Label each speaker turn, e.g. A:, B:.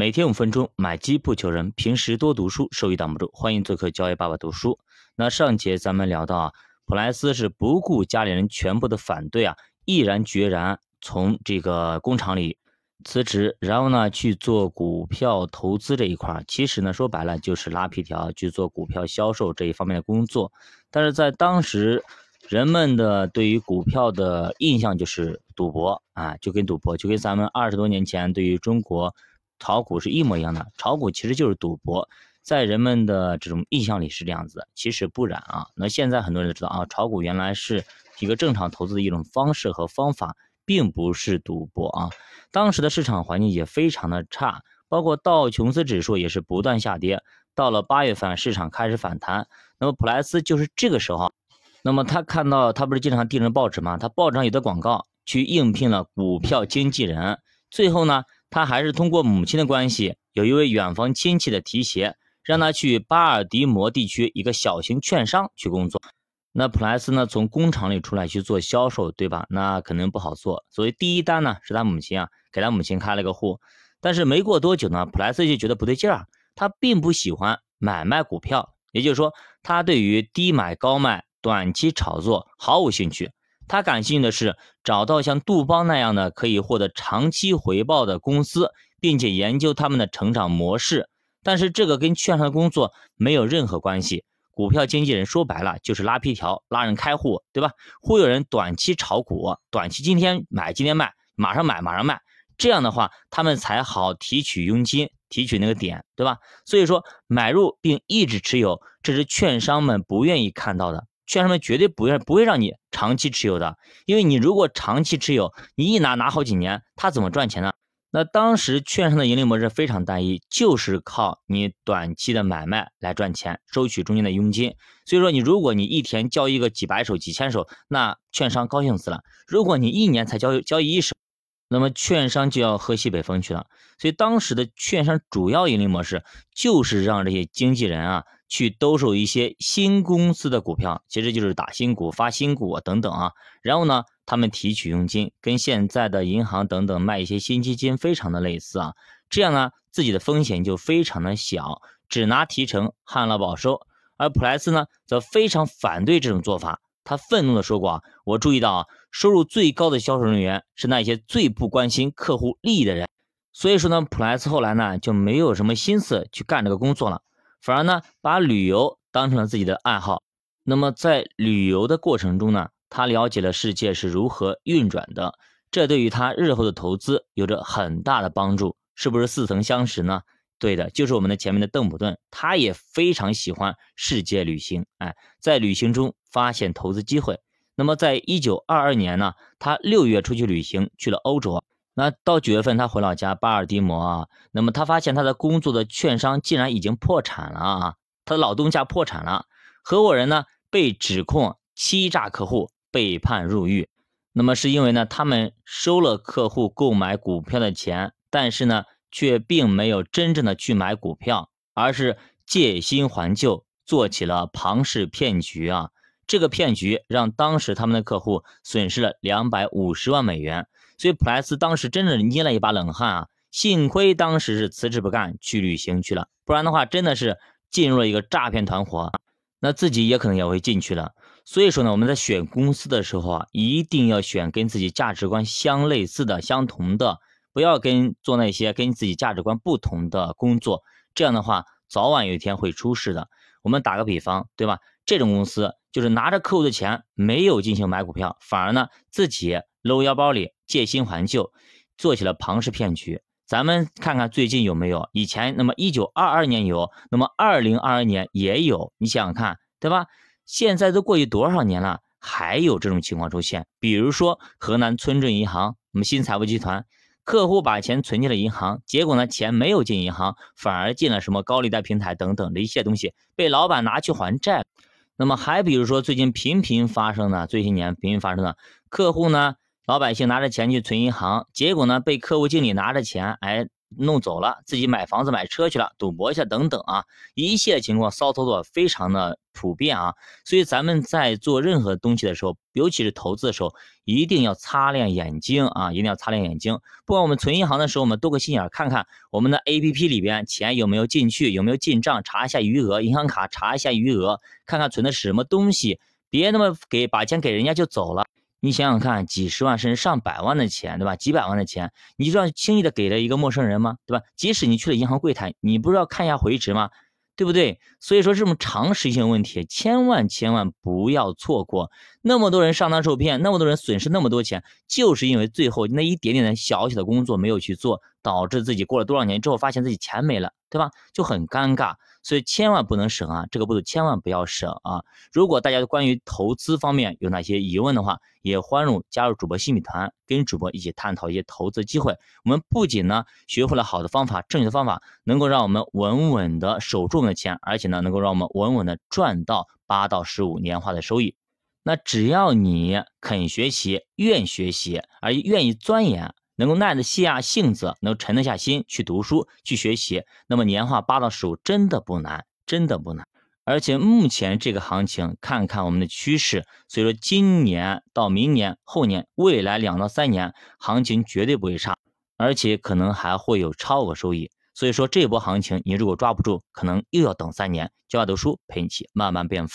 A: 每天五分钟，买机不求人，平时多读书，收益挡不住。欢迎做客交易爸爸读书。那上节咱们聊到啊，普莱斯是不顾家里人全部的反对啊，毅然决然从这个工厂里辞职，然后呢去做股票投资这一块。其实呢，说白了就是拉皮条去做股票销售这一方面的工作。但是在当时，人们的对于股票的印象就是赌博啊，就跟赌博，就跟咱们二十多年前对于中国。炒股是一模一样的，炒股其实就是赌博，在人们的这种印象里是这样子的，其实不然啊。那现在很多人都知道啊，炒股原来是一个正常投资的一种方式和方法，并不是赌博啊。当时的市场环境也非常的差，包括道琼斯指数也是不断下跌。到了八月份，市场开始反弹，那么普莱斯就是这个时候，那么他看到他不是经常订着报纸吗？他报纸上有的广告，去应聘了股票经纪人，最后呢？他还是通过母亲的关系，有一位远房亲戚的提携，让他去巴尔的摩地区一个小型券商去工作。那普莱斯呢，从工厂里出来去做销售，对吧？那可能不好做。所以第一单呢，是他母亲啊，给他母亲开了个户。但是没过多久呢，普莱斯就觉得不对劲儿，他并不喜欢买卖股票，也就是说，他对于低买高卖、短期炒作毫无兴趣。他感兴趣的是找到像杜邦那样的可以获得长期回报的公司，并且研究他们的成长模式。但是这个跟券商的工作没有任何关系。股票经纪人说白了就是拉皮条、拉人开户，对吧？忽悠人短期炒股，短期今天买今天卖，马上买马上卖。这样的话，他们才好提取佣金，提取那个点，对吧？所以说买入并一直持有，这是券商们不愿意看到的。券商们绝对不愿不会让你长期持有的，因为你如果长期持有，你一拿拿好几年，他怎么赚钱呢？那当时券商的盈利模式非常单一，就是靠你短期的买卖来赚钱，收取中间的佣金。所以说，你如果你一天交易个几百手、几千手，那券商高兴死了。如果你一年才交交易一手，那么券商就要喝西北风去了。所以当时的券商主要盈利模式就是让这些经纪人啊。去兜售一些新公司的股票，其实就是打新股、发新股等等啊。然后呢，他们提取佣金，跟现在的银行等等卖一些新基金非常的类似啊。这样呢，自己的风险就非常的小，只拿提成，旱涝保收。而普莱斯呢，则非常反对这种做法。他愤怒的说过啊：“我注意到啊，收入最高的销售人员是那些最不关心客户利益的人。”所以说呢，普莱斯后来呢，就没有什么心思去干这个工作了。反而呢，把旅游当成了自己的爱好。那么在旅游的过程中呢，他了解了世界是如何运转的，这对于他日后的投资有着很大的帮助。是不是似曾相识呢？对的，就是我们的前面的邓普顿，他也非常喜欢世界旅行。哎，在旅行中发现投资机会。那么在一九二二年呢，他六月出去旅行，去了欧洲。那到九月份，他回老家巴尔的摩啊，那么他发现他的工作的券商竟然已经破产了啊，他的老东家破产了，合伙人呢被指控欺诈客户，被判入狱。那么是因为呢，他们收了客户购买股票的钱，但是呢，却并没有真正的去买股票，而是借新还旧，做起了庞氏骗局啊。这个骗局让当时他们的客户损失了两百五十万美元。所以普莱斯当时真的捏了一把冷汗啊！幸亏当时是辞职不干去旅行去了，不然的话真的是进入了一个诈骗团伙，那自己也可能也会进去了。所以说呢，我们在选公司的时候啊，一定要选跟自己价值观相类似的、相同的，不要跟做那些跟自己价值观不同的工作。这样的话，早晚有一天会出事的。我们打个比方，对吧？这种公司就是拿着客户的钱，没有进行买股票，反而呢自己。搂腰包里借新还旧，做起了庞氏骗局。咱们看看最近有没有？以前那么一九二二年有，那么二零二二年也有。你想想看，对吧？现在都过去多少年了，还有这种情况出现？比如说河南村镇银行，我们新财富集团，客户把钱存进了银行，结果呢，钱没有进银行，反而进了什么高利贷平台等等的一些东西，被老板拿去还债。那么还比如说最近频频发生的，这些年频频发生的，客户呢？老百姓拿着钱去存银行，结果呢被客户经理拿着钱，哎，弄走了，自己买房子买车去了，赌博一下等等啊，一切情况骚操作非常的普遍啊，所以咱们在做任何东西的时候，尤其是投资的时候，一定要擦亮眼睛啊，一定要擦亮眼睛。不管我们存银行的时候，我们多个心眼看看我们的 A P P 里边钱有没有进去，有没有进账，查一下余额，银行卡查一下余额，看看存的是什么东西，别那么给把钱给人家就走了。你想想看，几十万甚至上百万的钱，对吧？几百万的钱，你就要轻易的给了一个陌生人吗？对吧？即使你去了银行柜台，你不是要看一下回执吗？对不对？所以说这种常识性问题，千万千万不要错过。那么多人上当受骗，那么多人损失那么多钱，就是因为最后那一点点的小小的工作没有去做，导致自己过了多少年之后，发现自己钱没了，对吧？就很尴尬。所以千万不能省啊，这个步骤千万不要省啊！如果大家关于投资方面有哪些疑问的话，也欢迎加入主播新米团，跟主播一起探讨一些投资机会。我们不仅呢学会了好的方法、正确的方法，能够让我们稳稳的守住我们的钱，而且呢能够让我们稳稳的赚到八到十五年化的收益。那只要你肯学习、愿学习，而愿意钻研。能够耐得下性子，能沉得下心去读书去学习，那么年化八到十五真的不难，真的不难。而且目前这个行情，看看我们的趋势，所以说今年到明年、后年、未来两到三年，行情绝对不会差，而且可能还会有超额收益。所以说这波行情，你如果抓不住，可能又要等三年。教外读书陪你一起慢慢变富。